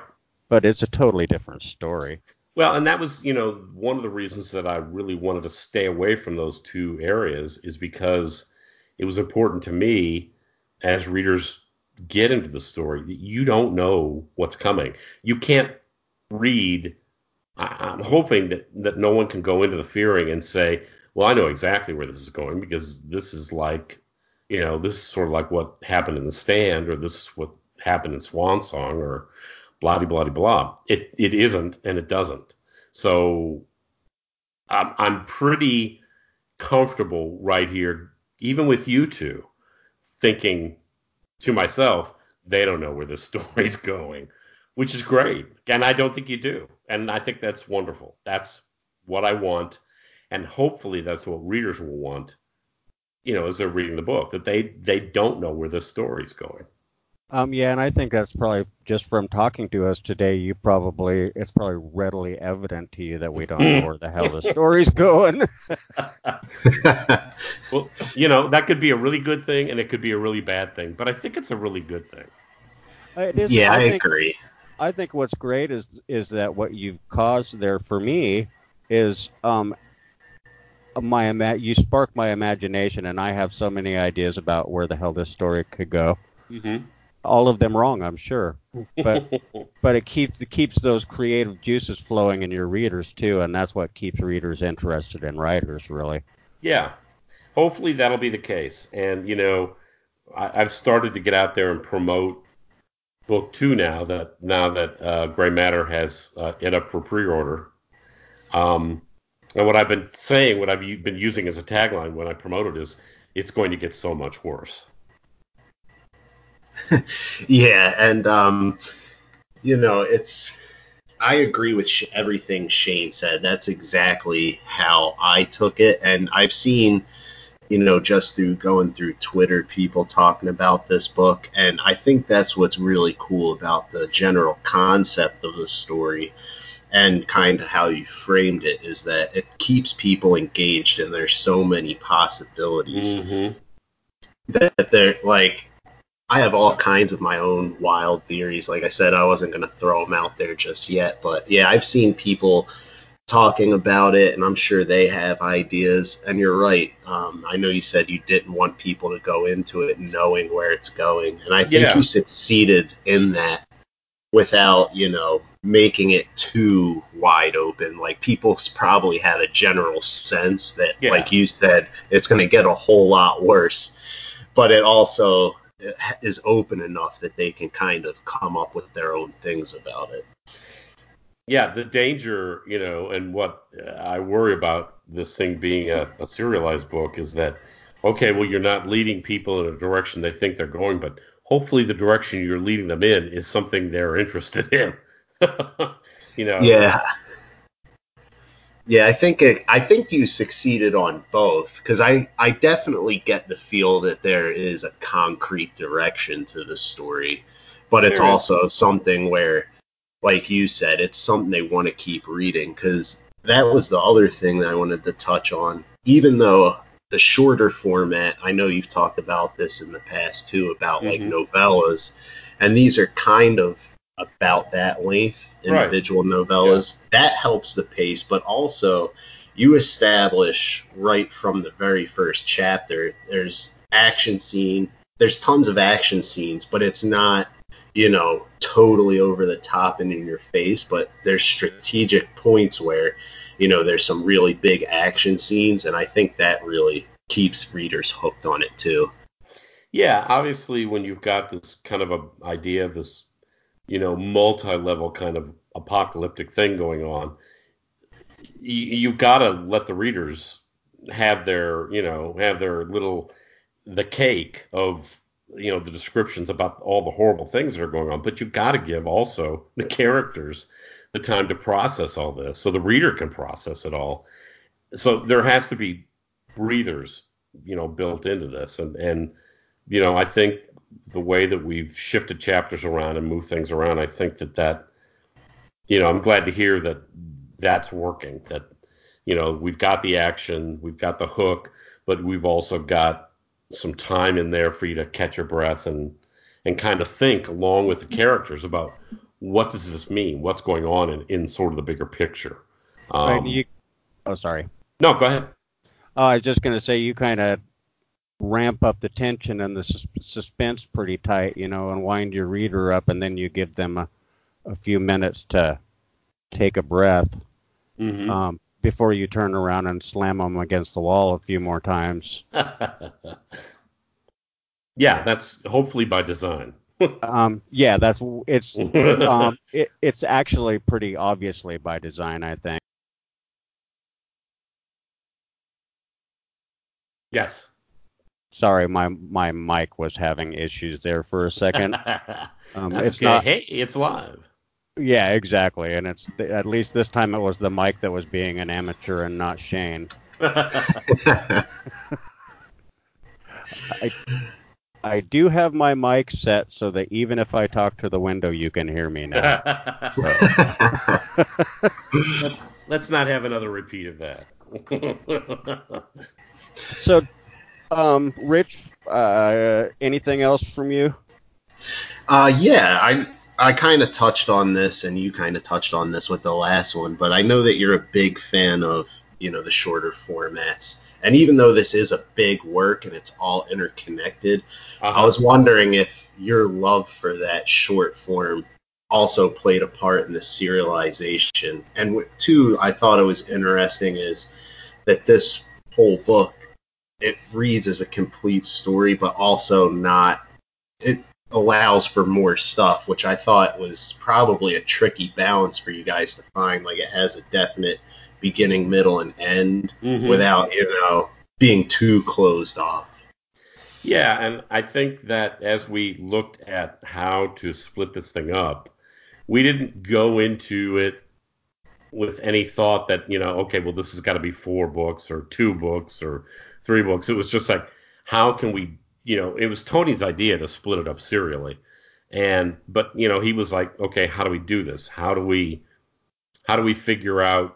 But it's a totally different story. Well, and that was, you know, one of the reasons that I really wanted to stay away from those two areas is because it was important to me as readers get into the story. You don't know what's coming. You can't read. I, am hoping that, that no one can go into the fearing and say, well, I know exactly where this is going because this is like, you know, this is sort of like what happened in the stand or this is what happened in Swan Song or blah, blah, blah, blah. It, it isn't and it doesn't. So I'm, I'm pretty comfortable right here, even with you two, thinking to myself, they don't know where this story's going, which is great. And I don't think you do. And I think that's wonderful. That's what I want. And hopefully that's what readers will want, you know, as they're reading the book, that they, they don't know where this story's going. Um, yeah, and I think that's probably just from talking to us today. You probably it's probably readily evident to you that we don't know where the hell the story's going. well, you know that could be a really good thing, and it could be a really bad thing. But I think it's a really good thing. Is, yeah, I, I think, agree. I think what's great is is that what you've caused there for me is um my ima- you spark my imagination, and I have so many ideas about where the hell this story could go. Mm-hmm all of them wrong, I'm sure. But but it keeps it keeps those creative juices flowing in your readers too, and that's what keeps readers interested in writers, really. Yeah, hopefully that'll be the case. And you know, I, have started to get out there and promote book two now that now that uh, Grey Matter has uh, it up for pre-order. Um, and what I've been saying, what I've been using as a tagline when I promote it is, it's going to get so much worse. yeah, and um, you know, it's I agree with sh- everything Shane said. That's exactly how I took it, and I've seen, you know, just through going through Twitter, people talking about this book, and I think that's what's really cool about the general concept of the story and kind of how you framed it is that it keeps people engaged, and there's so many possibilities. Mm-hmm. That they're like I have all kinds of my own wild theories. Like I said, I wasn't going to throw them out there just yet, but yeah, I've seen people talking about it, and I'm sure they have ideas. And you're right. Um, I know you said you didn't want people to go into it knowing where it's going, and I think yeah. you succeeded in that without, you know, making it too wide open. Like people probably have a general sense that, yeah. like you said, it's going to get a whole lot worse. But it also is open enough that they can kind of come up with their own things about it. Yeah, the danger, you know, and what I worry about this thing being a, a serialized book is that, okay, well, you're not leading people in a direction they think they're going, but hopefully the direction you're leading them in is something they're interested in. you know? Yeah. Yeah, I think it, I think you succeeded on both because I I definitely get the feel that there is a concrete direction to the story, but it's also something where, like you said, it's something they want to keep reading because that was the other thing that I wanted to touch on. Even though the shorter format, I know you've talked about this in the past too about mm-hmm. like novellas, and these are kind of about that length, individual right. novellas. Yeah. That helps the pace, but also you establish right from the very first chapter there's action scene, there's tons of action scenes, but it's not you know, totally over the top and in your face, but there's strategic points where, you know, there's some really big action scenes, and I think that really keeps readers hooked on it too. Yeah, obviously, when you've got this kind of a idea of this, you know, multi-level kind of apocalyptic thing going on, you, you've got to let the readers have their, you know, have their little the cake of you know the descriptions about all the horrible things that are going on but you've got to give also the characters the time to process all this so the reader can process it all. So there has to be breathers you know built into this and and you know i think the way that we've shifted chapters around and moved things around i think that that you know i'm glad to hear that that's working that you know we've got the action we've got the hook but we've also got some time in there for you to catch your breath and and kind of think along with the characters about what does this mean? What's going on in, in sort of the bigger picture? Um, right, you, oh, sorry. No, go ahead. Oh, I was just going to say you kind of ramp up the tension and the sus- suspense pretty tight, you know, and wind your reader up, and then you give them a, a few minutes to take a breath. Mm-hmm. Um, before you turn around and slam them against the wall a few more times. yeah, that's hopefully by design. um, yeah, that's it's um, it, it's actually pretty obviously by design, I think. Yes. Sorry, my my mic was having issues there for a second. Um, it's okay. not. Hey, it's live. Yeah, exactly. And it's at least this time it was the mic that was being an amateur and not Shane. I, I do have my mic set so that even if I talk to the window, you can hear me now. let's, let's not have another repeat of that. so, um, Rich, uh, anything else from you? Uh, yeah, I I kind of touched on this, and you kind of touched on this with the last one, but I know that you're a big fan of you know the shorter formats. And even though this is a big work and it's all interconnected, uh-huh. I was wondering if your love for that short form also played a part in the serialization. And two, I thought it was interesting is that this whole book it reads as a complete story, but also not it allows for more stuff, which I thought was probably a tricky balance for you guys to find. Like it has a definite beginning, middle, and end mm-hmm. without, you know, being too closed off. Yeah, and I think that as we looked at how to split this thing up, we didn't go into it with any thought that, you know, okay, well, this has got to be four books or two books or three books. It was just like, how can we you know, it was Tony's idea to split it up serially. And but you know, he was like, okay, how do we do this? How do we how do we figure out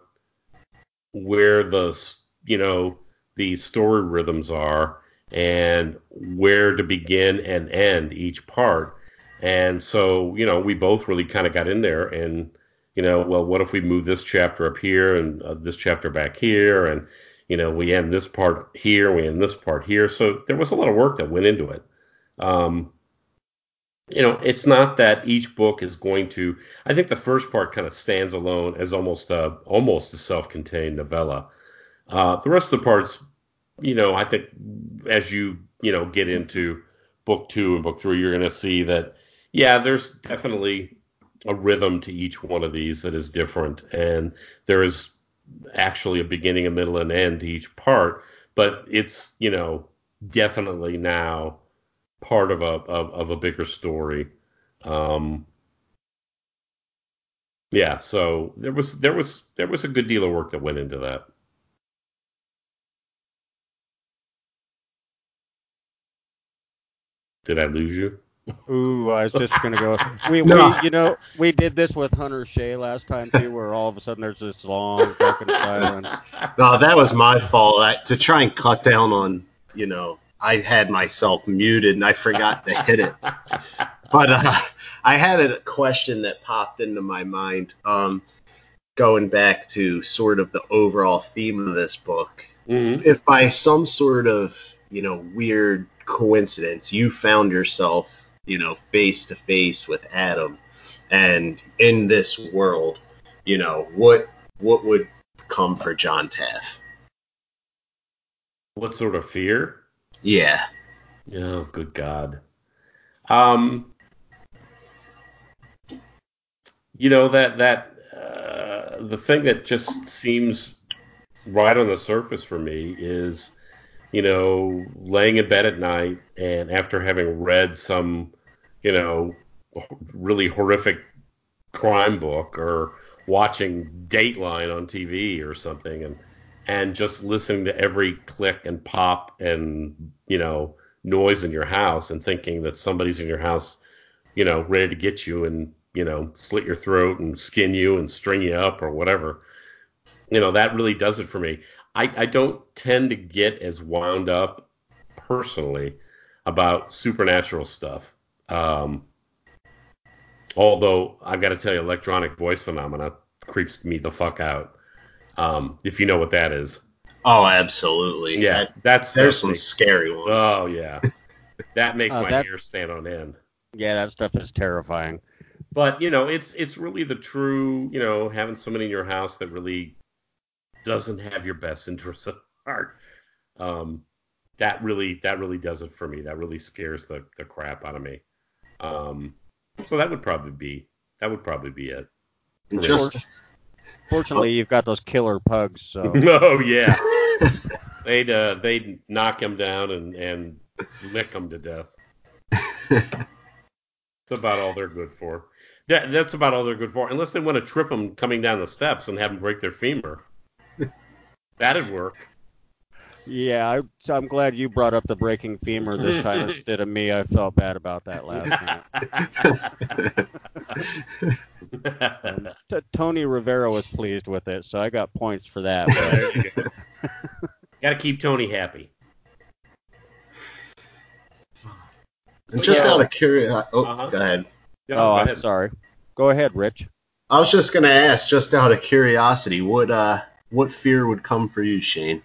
where the you know the story rhythms are and where to begin and end each part. And so, you know, we both really kind of got in there and, you know, well, what if we move this chapter up here and uh, this chapter back here? And, you know, we end this part here, we end this part here. So there was a lot of work that went into it. Um, you know, it's not that each book is going to. I think the first part kind of stands alone as almost a almost a self-contained novella. Uh, the rest of the parts, you know, I think as you you know get into book two and book three, you're going to see that yeah, there's definitely a rhythm to each one of these that is different, and there is actually a beginning, a middle, and end to each part, but it's you know definitely now part of a of, of a bigger story. Um, yeah, so there was there was there was a good deal of work that went into that. Did I lose you? Ooh, I was just gonna go. We, no. we, you know, we did this with Hunter Shea last time too, where all of a sudden there's this long fucking silence. No, that was my fault. I, to try and cut down on, you know, I had myself muted and I forgot to hit it. But uh, I had a question that popped into my mind. Um, going back to sort of the overall theme of this book, Mm-hmm. if by some sort of you know weird coincidence you found yourself you know face to face with Adam, and in this world, you know what what would come for John Taff? What sort of fear? Yeah. Oh, good God. Um, you know that that uh, the thing that just seems right on the surface for me is, you know, laying in bed at night and after having read some, you know, really horrific crime book or watching Dateline on TV or something and and just listening to every click and pop and you know noise in your house and thinking that somebody's in your house, you know, ready to get you and you know slit your throat and skin you and string you up or whatever. You know that really does it for me. I, I don't tend to get as wound up personally about supernatural stuff. Um, although I've got to tell you, electronic voice phenomena creeps me the fuck out. Um, if you know what that is. Oh, absolutely. Yeah, That- that's there's that some scary ones. Oh yeah, that makes Uh, my that- hair stand on end. Yeah, that stuff is terrifying. But you know, it's it's really the true, you know, having somebody in your house that really doesn't have your best interests at heart. Um, that really that really does it for me. That really scares the the crap out of me. Um, so that would probably be that would probably be it. Just Fortunately, you've got those killer pugs, so oh yeah, they'd uh, they'd knock him down and and lick him to death. That's about all they're good for. That, that's about all they're good for, unless they want to trip them coming down the steps and have them break their femur. That'd work. yeah, I, I'm glad you brought up the breaking femur this time instead of me. I felt bad about that last time. T- Tony Rivera was pleased with it, so I got points for that. But go. Got to keep Tony happy. and just Yeah. out of curiosity, oh, Uh-huh. go ahead. Yeah, oh, go I'm ahead. sorry. Go ahead, Rich. I was just gonna ask, just out of curiosity, would uh, what fear would come for you, Shane?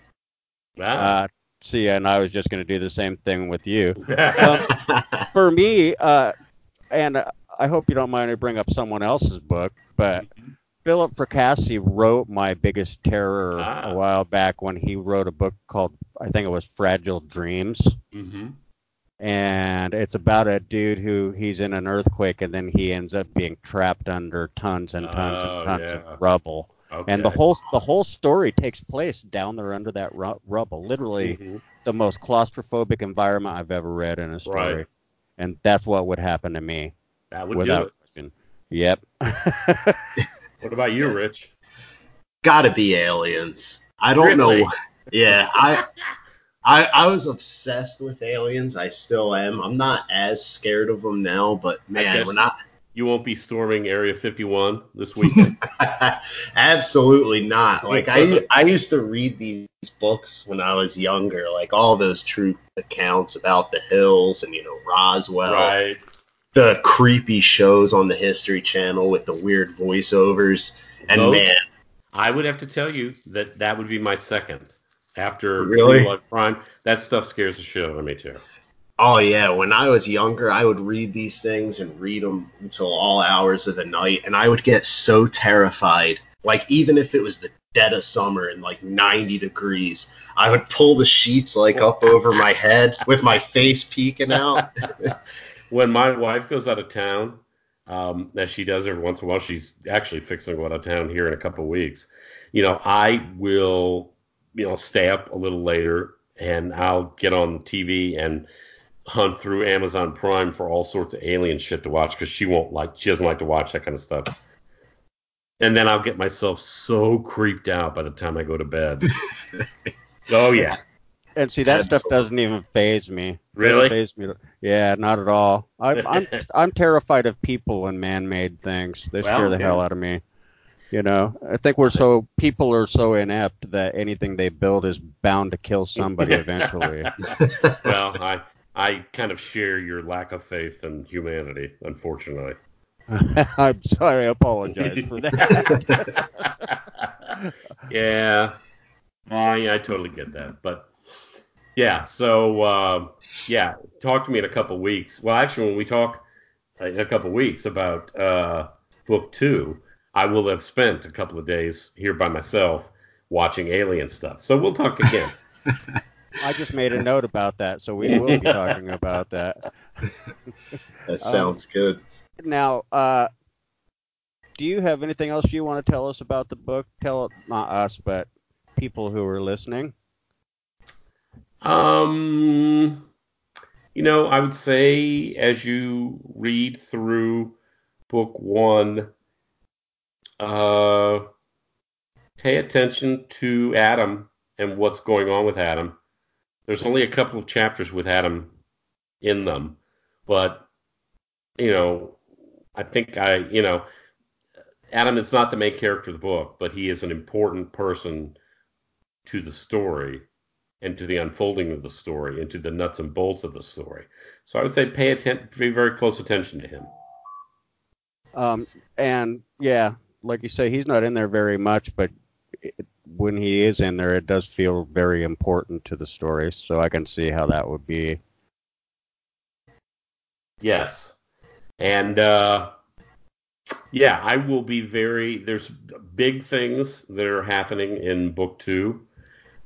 Ah. Uh, see, and I was just going to do the same thing with you. Um, for me, uh, and uh, I hope you don't mind I bring up someone else's book, but Philip Fracassi wrote my biggest terror Ah. a while back when he wrote a book called I think it was Fragile Dreams. hmm And it's about a dude who he's in an earthquake and then he ends up being trapped under tons and tons Oh, and tons yeah. of rubble. Okay. And the whole the whole story takes place down there under that ru- rubble. Literally Mhm. the most claustrophobic environment I've ever read in a story. Right. And that's what would happen to me that would do without it. question. Yep. What about you, Rich? Gotta be aliens. I don't Really? know. Yeah, I, I I was obsessed with aliens. I still am. I'm not as scared of them now, but man, guess- when I You won't be storming Area 51 this weekend. Absolutely not. Like I I used to read these books when I was younger, like all those true accounts about the hills and you know Roswell, right. the creepy shows on the History Channel with the weird voiceovers. And Those- man, I would have to tell you that that would be my second. After Really? True Crime, that stuff scares the shit out of me too. Oh yeah, when I was younger, I would read these things and read them until all hours of the night, and I would get so terrified. Like even if it was the dead of summer and like 90 degrees, I would pull the sheets like up over my head with my face peeking out. When my wife goes out of town, um, as she does every once in a while, she's actually fixing to go out of town here in a couple of weeks. You know, I will, you know, stay up a little later and I'll get on TV and hunt through Amazon Prime for all sorts of alien shit to watch because she won't like, she doesn't like to watch that kind of stuff. And then I'll get myself so creeped out by the time I go to bed. oh yeah, and see that stuff doesn't even faze me. Really? Faze me. Yeah, not at all. I'm I'm I'm terrified of people and man-made things. They Well, scare the yeah. hell out of me. You know, I think we're so people are so inept that anything they build is bound to kill somebody eventually. well, I I kind of share your lack of faith in humanity, unfortunately. I'm sorry, I apologize for that. yeah. I, I totally get that. But yeah, so uh, yeah, talk to me in a couple weeks. Well, actually, when we talk in a couple weeks about uh, book two, I will have spent a couple of days here by myself watching alien stuff. So we'll talk again. I just made a note about that, so we will be talking about that. that sounds um, good. Now, uh, do you have anything else you want to tell us about the book? Tell not us, but people who are listening. Um, you know, I would say as you read through book one, uh, pay attention to Adam and what's going on with Adam. There's only a couple of chapters with Adam in them, but you know, I think I, you know, Adam is not the main character of the book, but he is an important person to the story and to the unfolding of the story and to the nuts and bolts of the story. So I would say pay attention, pay very close attention to him. Um, and yeah, like you say, he's not in there very much, but it, when he is in there, it does feel very important to the story. So I can see how that would be. Yes, and uh, yeah, I will be very. There's big things that are happening in book two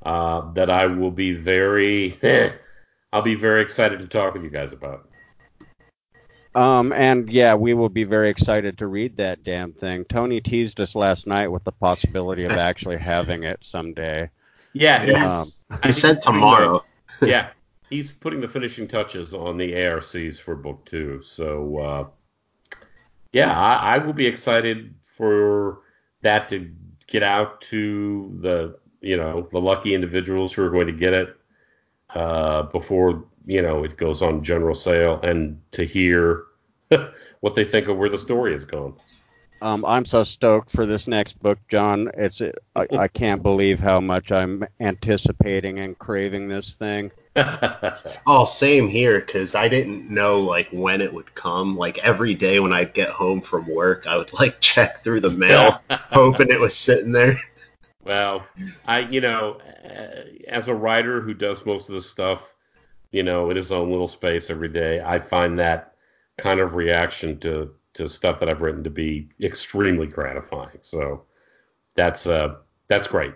uh, that I will be very. I'll be very excited to talk with you guys about. Um, and yeah, we will be very excited to read that damn thing. Tony teased us last night with the possibility of actually having it someday. Yeah, he's. Um, he said tomorrow. yeah, he's putting the finishing touches on the ARCs for book two. So, uh, yeah, I, I will be excited for that to get out to the you know the lucky individuals who are going to get it uh, before you know it goes on general sale and to hear what they think of where the story has gone. Um, I'm so stoked for this next book, John. It's I, I can't believe how much I'm anticipating and craving this thing. oh, same here, because I didn't know like when it would come. Like every day when I'd get home from work, I would like check through the mail, hoping it was sitting there. Well, I you know, as a writer who does most of the stuff you know, in his own little space every day. I find that kind of reaction to to stuff that I've written to be extremely gratifying. So that's uh that's great.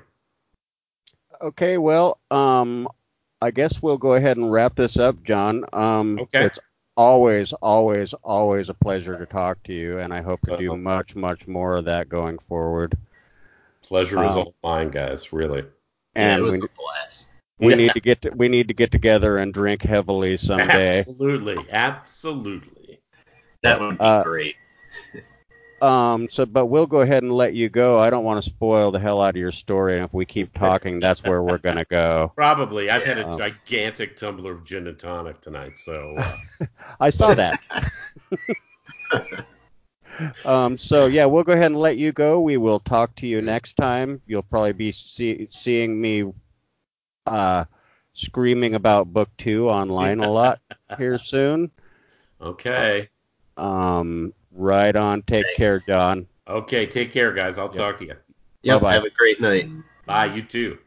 Okay, well, um I guess we'll go ahead and wrap this up, John. Um okay. it's always, always, always a pleasure to talk to you, and I hope to do uh-huh. much, much more of that going forward. Pleasure um, is all mine, guys. Really. And yeah, it was we, a blast. We yeah. need to get to, we need to get together and drink heavily someday. Absolutely, absolutely. That would be uh, great. um. So, but we'll go ahead and let you go. I don't want to spoil the hell out of your story, and if we keep talking, that's where we're gonna go. Probably. I've had a um, gigantic tumbler of gin and tonic tonight, so. Uh... I saw that. um, so yeah, we'll go ahead and let you go. We will talk to you next time. You'll probably be see, seeing me uh, screaming about book two online a lot here soon. Okay. Um, right on. Take Thanks. care, John. Okay, take care, guys. I'll yep. talk to you. Yep. Bye-bye. Have a great night. Bye. You too.